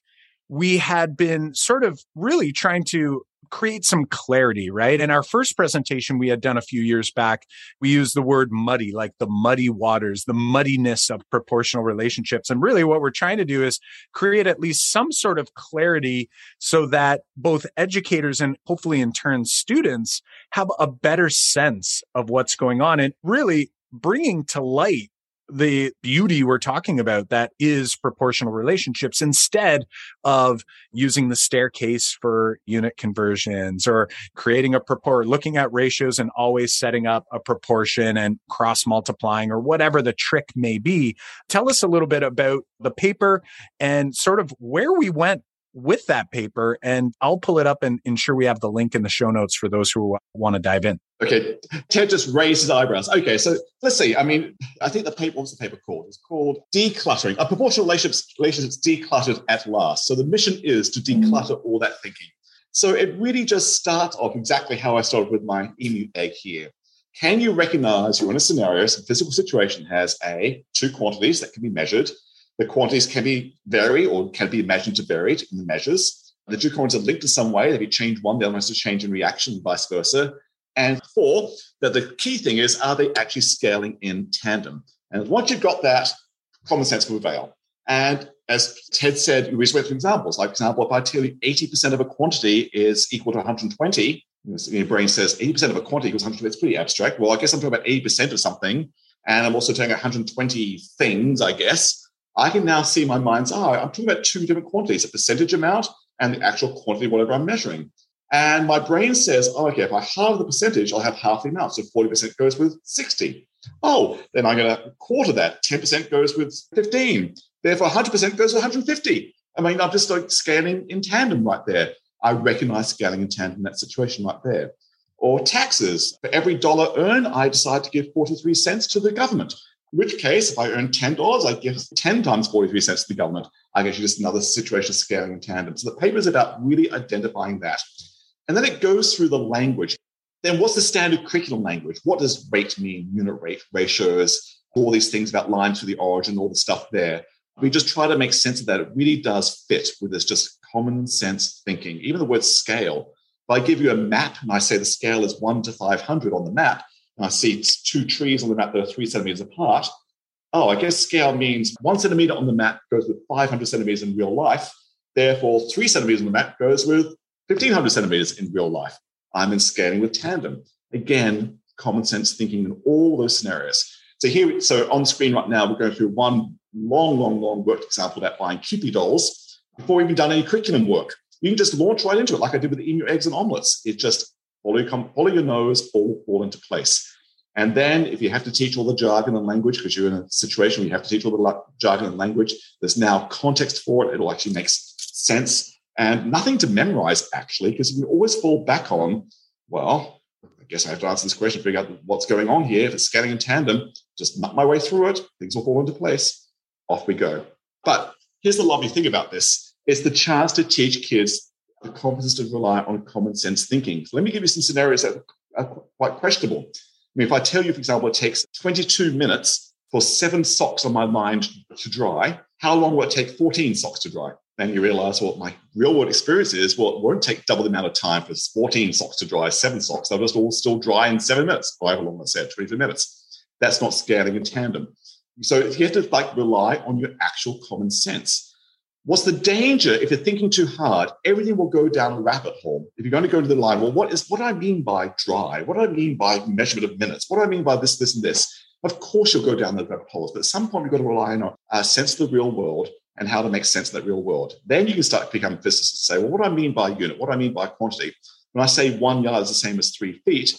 we had been sort of really trying to create some clarity, right? In our first presentation we had done a few years back, we used the word muddy, like the muddy waters, the muddiness of proportional relationships. And really what we're trying to do is create at least some sort of clarity so that both educators and hopefully in turn students have a better sense of what's going on and really bringing to light the beauty we're talking about that is proportional relationships instead of using the staircase for unit conversions or creating a propor looking at ratios and always setting up a proportion and cross multiplying or whatever the trick may be. Tell us a little bit about the paper and sort of where we went with that paper and I'll pull it up and ensure we have the link in the show notes for those who want to dive in. Okay. Ted just raised his eyebrows. Okay. So let's see. I mean, I think the paper, what's the paper called? It's called Decluttering. A proportional relationships, relationships decluttered at last. So the mission is to mm-hmm. declutter all that thinking. So it really just starts off exactly how I started with my emu egg here. Can you recognize you're in a scenario, some physical situation has A, two quantities that can be measured, the quantities can be vary or can be imagined to vary in the measures. The two quantities are linked in some way. If you change one, the other has to change in reaction and vice versa. And four, that the key thing is, are they actually scaling in tandem? And once you've got that, common sense will prevail. And as Ted said, we just went through examples. Like, for example, if I tell you 80% of a quantity is equal to 120, your brain says 80% of a quantity equals 120. It's pretty abstract. Well, I guess I'm talking about 80% of something. And I'm also telling 120 things, I guess. I can now see my mind's eye. I'm talking about two different quantities, a percentage amount and the actual quantity, whatever I'm measuring. And my brain says, oh, okay, if I halve the percentage, I'll have half the amount. So 40% goes with 60. Oh, then I'm going to quarter that. 10% goes with 15. Therefore, 100% goes with 150. I mean, I'm just like scaling in tandem right there. I recognize scaling in tandem in that situation right there. Or taxes. For every dollar earned, I decide to give 43 cents to the government. Which case, if I earn $10, I give 10 times 43 cents to the government. I you just another situation of scaling in tandem. So the paper is about really identifying that. And then it goes through the language. Then what's the standard curriculum language? What does rate mean? Unit rate, ratios, all these things about lines to the origin, all the stuff there. We just try to make sense of that. It really does fit with this just common sense thinking. Even the word scale. If I give you a map and I say the scale is one to 500 on the map, I see two trees on the map that are three centimeters apart. Oh, I guess scale means one centimeter on the map goes with 500 centimeters in real life. Therefore, three centimeters on the map goes with 1500 centimeters in real life. I'm in scaling with tandem. Again, common sense thinking in all those scenarios. So here, so on screen right now, we're going through one long, long, long worked example about buying Kewpie dolls before we've even done any curriculum work. You can just launch right into it, like I did with the emu eggs and omelets. It just follow your, nose, all fall into place. And then if you have to teach all the jargon and language, because you're in a situation where you have to teach all the jargon and language, there's now context for it. It'll actually make sense and nothing to memorize actually, because you can always fall back on, well, I guess I have to answer this question, figure out what's going on here. If it's scanning in tandem, just nut my way through it. Things will fall into place. Off we go. But here's the lovely thing about this. It's the chance to teach kids the competence to rely on common sense thinking. So let me give you some scenarios that are quite questionable. I mean, if I tell you, for example, it takes 22 minutes for seven socks on my mind to dry, how long will it take 14 socks to dry? Then you realize what my real world experience is. Well, it won't take double the amount of time for 14 socks to dry, seven socks. They'll just all still dry in seven minutes, however long I said, 22 minutes. That's not scaling in tandem. So you have to like rely on your actual common sense. What's the danger if you're thinking too hard? Everything will go down a rabbit hole. If you're going to go to the line, well, what is what do I mean by dry? What do I mean by measurement of minutes? What do I mean by this, this, and this? Of course, you'll go down the rabbit holes, but at some point, you've got to rely on a sense of the real world and how to make sense of that real world. Then you can start to become physicists and say, well, what do I mean by unit? What do I mean by quantity? When I say one yard is the same as three feet,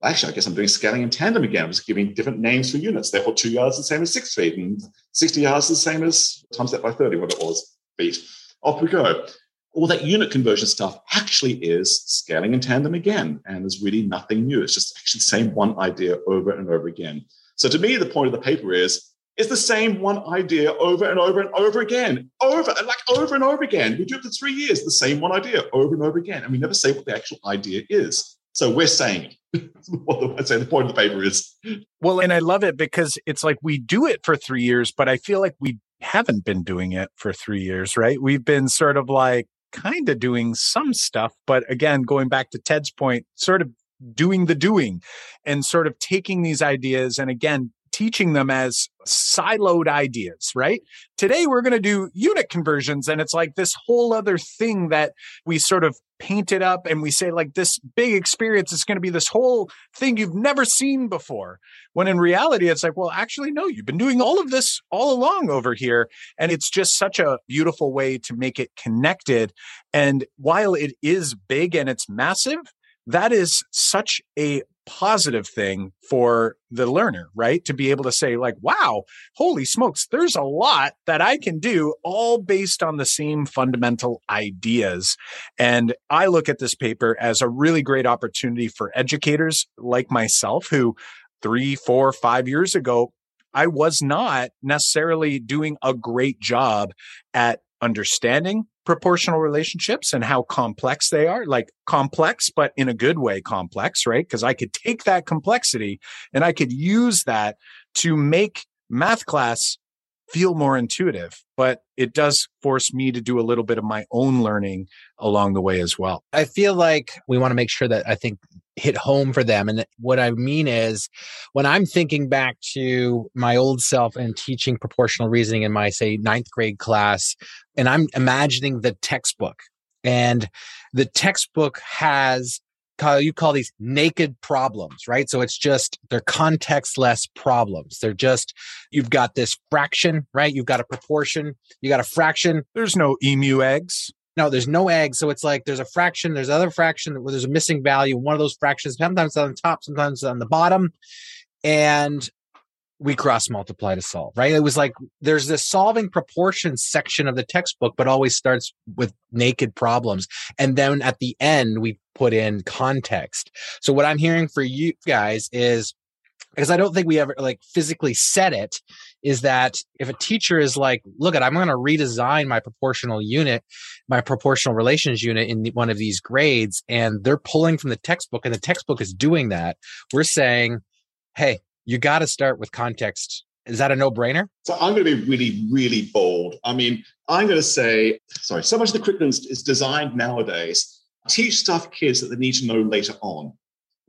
actually, I guess I'm doing scaling in tandem again. I'm just giving different names for units. Therefore, two yards is the same as six feet, and 60 yards is the same as times that by 30, what it was feet. Off we go. All that unit conversion stuff actually is scaling in tandem again. And there's really nothing new. It's just actually the same one idea over and over again. So to me, the point of the paper is it's the same one idea over and over and over again, over and like over and over again. We do it for three years, the same one idea over and over again, and we never say what the actual idea is. So we're saying what I say the point of the paper is. Well, and I love it because it's like we do it for three years, but I feel like we haven't been doing it for three years, right? We've been sort of like kind of doing some stuff. But again, going back to Ted's point, sort of doing the doing and sort of taking these ideas and again, teaching them as siloed ideas, right? Today we're going to do unit conversions and it's like this whole other thing that we sort of paint it up and we say like this big experience is going to be this whole thing you've never seen before. When in reality it's like, well, actually no, you've been doing all of this all along over here and it's just such a beautiful way to make it connected and while it is big and it's massive, that is such a positive thing for the learner, right? To be able to say, like, wow, holy smokes, there's a lot that I can do all based on the same fundamental ideas. And I look at this paper as a really great opportunity for educators like myself who three, four, five years ago, I was not necessarily doing a great job at understanding proportional relationships and how complex they are, like complex, but in a good way, complex, right? Because I could take that complexity and I could use that to make math class feel more intuitive, but it does force me to do a little bit of my own learning along the way as well. I feel like we want to make sure that I think hit home for them. And what I mean is when I'm thinking back to my old self and teaching proportional reasoning in my, say, ninth grade class, and I'm imagining the textbook and the textbook has you call these naked problems, right? So it's just they're contextless problems. They're just you've got this fraction, right? You've got a proportion, you got a fraction. There's no emu eggs. No, there's no eggs. So it's like there's a fraction, there's other fraction where there's a missing value. One of those fractions, sometimes on the top, sometimes on the bottom. And we cross multiply to solve, right? It was like there's this solving proportions section of the textbook, but always starts with naked problems. And then at the end, we put in context. So what I'm hearing for you guys is because I don't think we ever like physically said it is that if a teacher is like, look at, I'm going to redesign my proportional unit, my proportional relations unit in one of these grades, and they're pulling from the textbook and the textbook is doing that. We're saying, Hey, you got to start with context. Is that a no brainer? So I'm going to be really, really bold. I mean, I'm going to say, sorry, so much of the curriculum is designed nowadays teach stuff kids that they need to know later on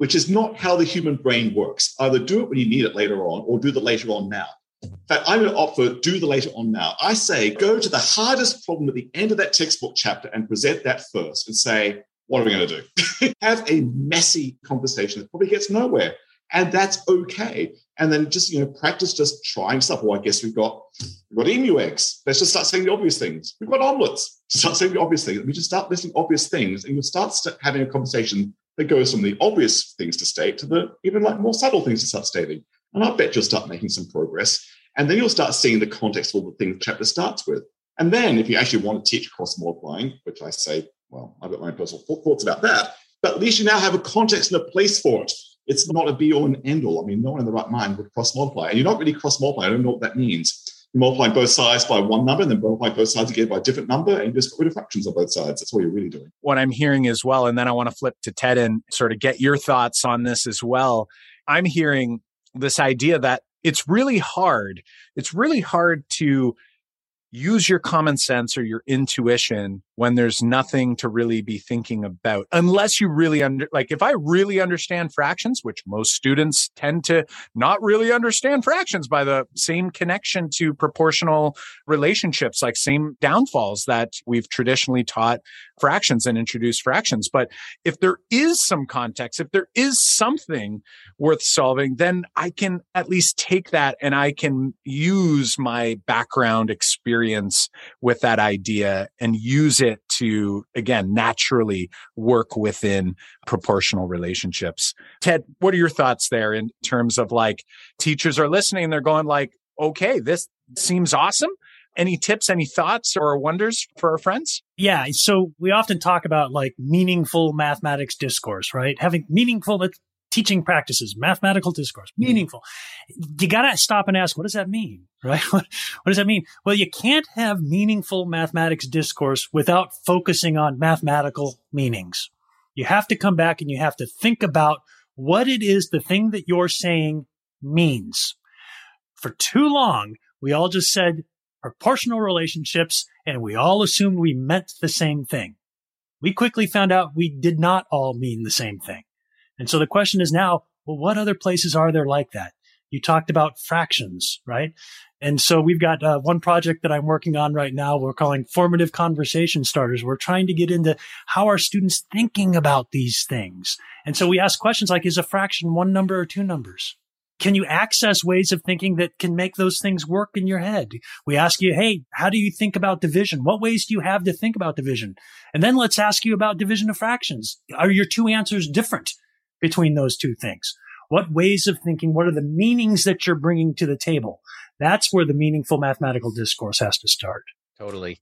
which is not how the human brain works. Either do it when you need it later on or do the later on now. In fact, I'm going to opt for do the later on now. I say go to the hardest problem at the end of that textbook chapter and present that first and say, what are we going to do? Have a messy conversation that probably gets nowhere. And that's okay. And then just, you know, practice just trying stuff. Well, I guess we've got we've got emu eggs. Let's just start saying the obvious things. We've got omelets. Start saying the obvious things. We just start listing obvious things and you'll start having a conversation that goes from the obvious things to state to the even like more subtle things to start stating. And I bet you'll start making some progress. And then you'll start seeing the context of all the things the chapter starts with. And then if you actually want to teach cross multiplying, which I say, well, I've got my own personal thoughts about that, but at least you now have a context and a place for it. It's not a be all and end all. I mean, no one in the right mind would cross multiply. And you're not really cross multiplying. I don't know what that means You're multiplying both sides by one number and then multiplying both sides again by a different number and just get rid of fractions on both sides. That's what you're really doing. What I'm hearing as well, and then I want to flip to Ted and sort of get your thoughts on this as well. I'm hearing this idea that it's really hard. It's really hard to use your common sense or your intuition when there's nothing to really be thinking about unless you really under like if i really understand fractions which most students tend to not really understand fractions by the same connection to proportional relationships like same downfalls that we've traditionally taught fractions and introduced fractions. But if there is some context if there is something worth solving then i can at least take that and i can use my background experience with that idea and use it to, again, naturally work within proportional relationships. Ted, what are your thoughts there in terms of like teachers are listening they're going like, okay, this seems awesome. Any tips, any thoughts or wonders for our friends? Yeah. So we often talk about like meaningful mathematics discourse, right? Having meaningful, teaching practices, mathematical discourse, meaningful. You got to stop and ask, what does that mean? Right? What, what, does that mean? Well, you can't have meaningful mathematics discourse without focusing on mathematical meanings. You have to come back and you have to think about what it is the thing that you're saying means. For too long, we all just said proportional relationships, and we all assumed we meant the same thing. We quickly found out we did not all mean the same thing. And so the question is now, well, what other places are there like that? You talked about fractions, right? And so we've got uh, one project that I'm working on right now. We're calling formative conversation starters. We're trying to get into how are students thinking about these things. And so we ask questions like, is a fraction one number or two numbers? Can you access ways of thinking that can make those things work in your head? We ask you, Hey, how do you think about division? What ways do you have to think about division? And then let's ask you about division of fractions. Are your two answers different between those two things? What ways of thinking? What are the meanings that you're bringing to the table? That's where the meaningful mathematical discourse has to start. Totally.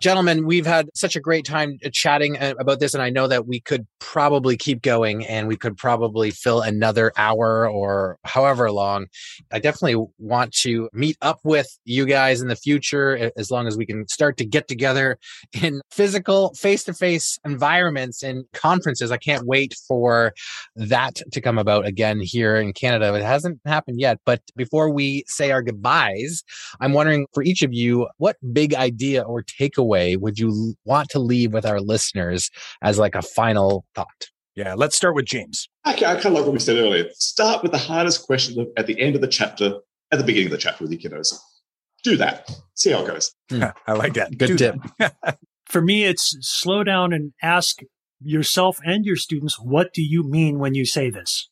Gentlemen, we've had such a great time uh, chatting uh, about this, and I know that we could probably keep going and we could probably fill another hour or however long. I definitely want to meet up with you guys in the future as long as we can start to get together in physical, face to face environments and conferences. I can't wait for that to come about again here in Canada. It hasn't happened yet, but before we say our goodbyes, I'm wondering for each of you, what big idea idea or takeaway would you want to leave with our listeners as like a final thought? Yeah, let's start with James. Okay, I kind of like what we said earlier. Start with the hardest question at the end of the chapter, at the beginning of the chapter with your kiddos. Do that. See how it goes. Hmm. I like that. Good Do tip. For me, it's slow down and ask yourself and your students, what do you mean when you say this?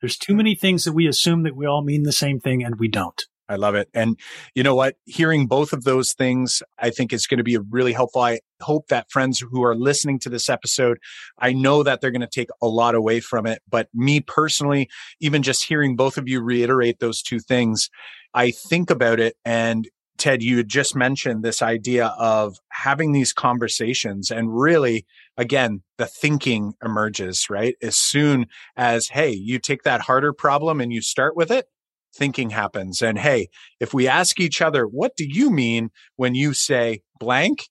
There's too many things that we assume that we all mean the same thing and we don't. I love it. And you know what? Hearing both of those things, I think is going to be really helpful. I hope that friends who are listening to this episode, I know that they're going to take a lot away from it. But me personally, even just hearing both of you reiterate those two things, I think about it and Ted, you had just mentioned this idea of having these conversations and really, again, the thinking emerges, right? As soon as, hey, you take that harder problem and you start with it, thinking happens. And hey, if we ask each other, what do you mean when you say blank?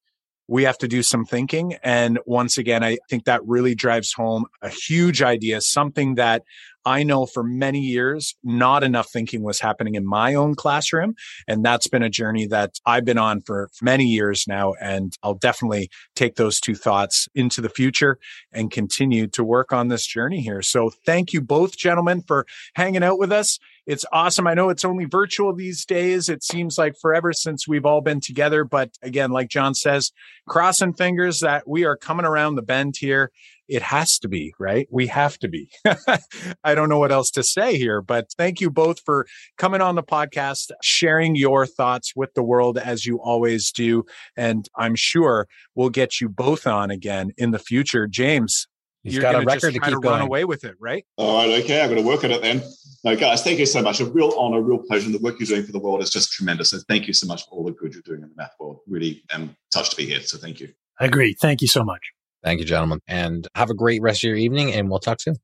We have to do some thinking. And once again, I think that really drives home a huge idea, something that I know for many years, not enough thinking was happening in my own classroom. And that's been a journey that I've been on for many years now. And I'll definitely take those two thoughts into the future and continue to work on this journey here. So thank you both, gentlemen, for hanging out with us. It's awesome. I know it's only virtual these days. It seems like forever since we've all been together. But again, like Jon says, crossing fingers that we are coming around the bend here it has to be, right? We have to be. I don't know what else to say here, but thank you both for coming on the podcast, sharing your thoughts with the world as you always do. And I'm sure we'll get you both on again in the future. James, He's you're got a gonna record just to try keep to going. run away with it, right? All right, okay, I'm going to work on it then. No, guys, thank you so much. A real honor, a real pleasure. And the work you're doing for the world is just tremendous. So thank you so much for all the good you're doing in the math world. Really am touched to be here. So thank you. I agree. Thank you so much. Thank you, gentlemen. And have a great rest of your evening, and we'll talk soon.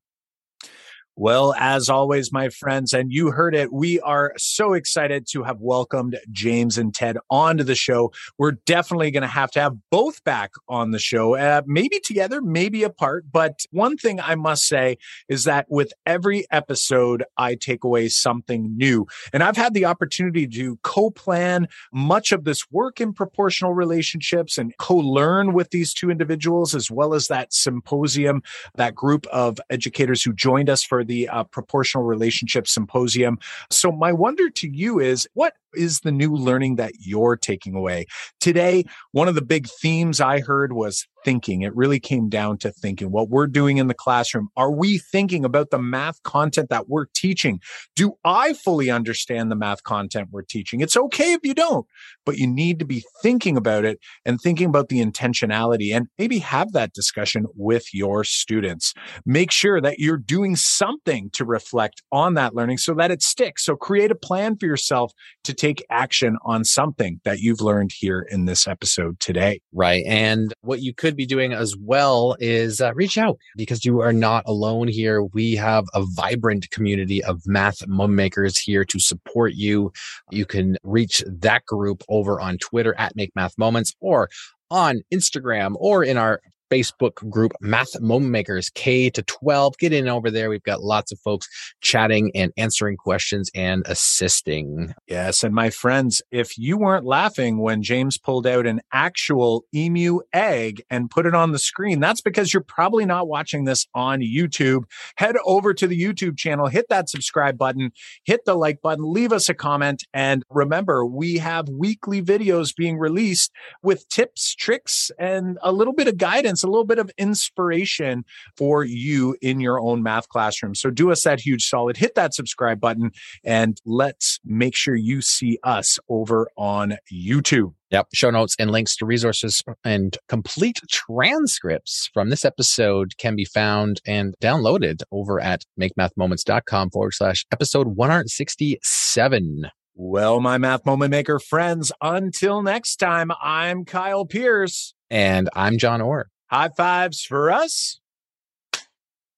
Well, as always, my friends, and you heard it, we are so excited to have welcomed James and Ted onto the show. We're definitely going to have to have both back on the show, uh, maybe together, maybe apart. But one thing I must say is that with every episode, I take away something new. And I've had the opportunity to co plan much of this work in proportional relationships and co learn with these two individuals, as well as that symposium, that group of educators who joined us for the uh, Proportional Relationship Symposium. So, my wonder to you is what is the new learning that you're taking away? Today, one of the big themes I heard was thinking. It really came down to thinking what we're doing in the classroom. Are we thinking about the math content that we're teaching? Do I fully understand the math content we're teaching? It's okay if you don't, but you need to be thinking about it and thinking about the intentionality and maybe have that discussion with your students. Make sure that you're doing something to reflect on that learning so that it sticks. So create a plan for yourself to take action on something that you've learned here in this episode today. Right. And what you could be doing as well is uh, reach out because you are not alone here. We have a vibrant community of math mom makers here to support you. You can reach that group over on Twitter at Make Math Moments or on Instagram or in our Facebook group, Math Moment Makers K to 12. Get in over there. We've got lots of folks chatting and answering questions and assisting. Yes. And my friends, if you weren't laughing when James pulled out an actual emu egg and put it on the screen, that's because you're probably not watching this on YouTube. Head over to the YouTube channel, hit that subscribe button, hit the like button, leave us a comment. And remember, we have weekly videos being released with tips, tricks, and a little bit of guidance, a little bit of inspiration for you in your own math classroom. So do us that huge solid, hit that subscribe button, and let's make sure you see us over on YouTube. Yep. Show notes and links to resources and complete transcripts from this episode can be found and downloaded over at makemathmoments.com forward slash episode 167. Well, my math moment maker friends, until next time, I'm Kyle Pearce. And I'm Jon Orr. High fives for us.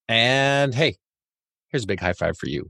And hey, here's a big high five for you.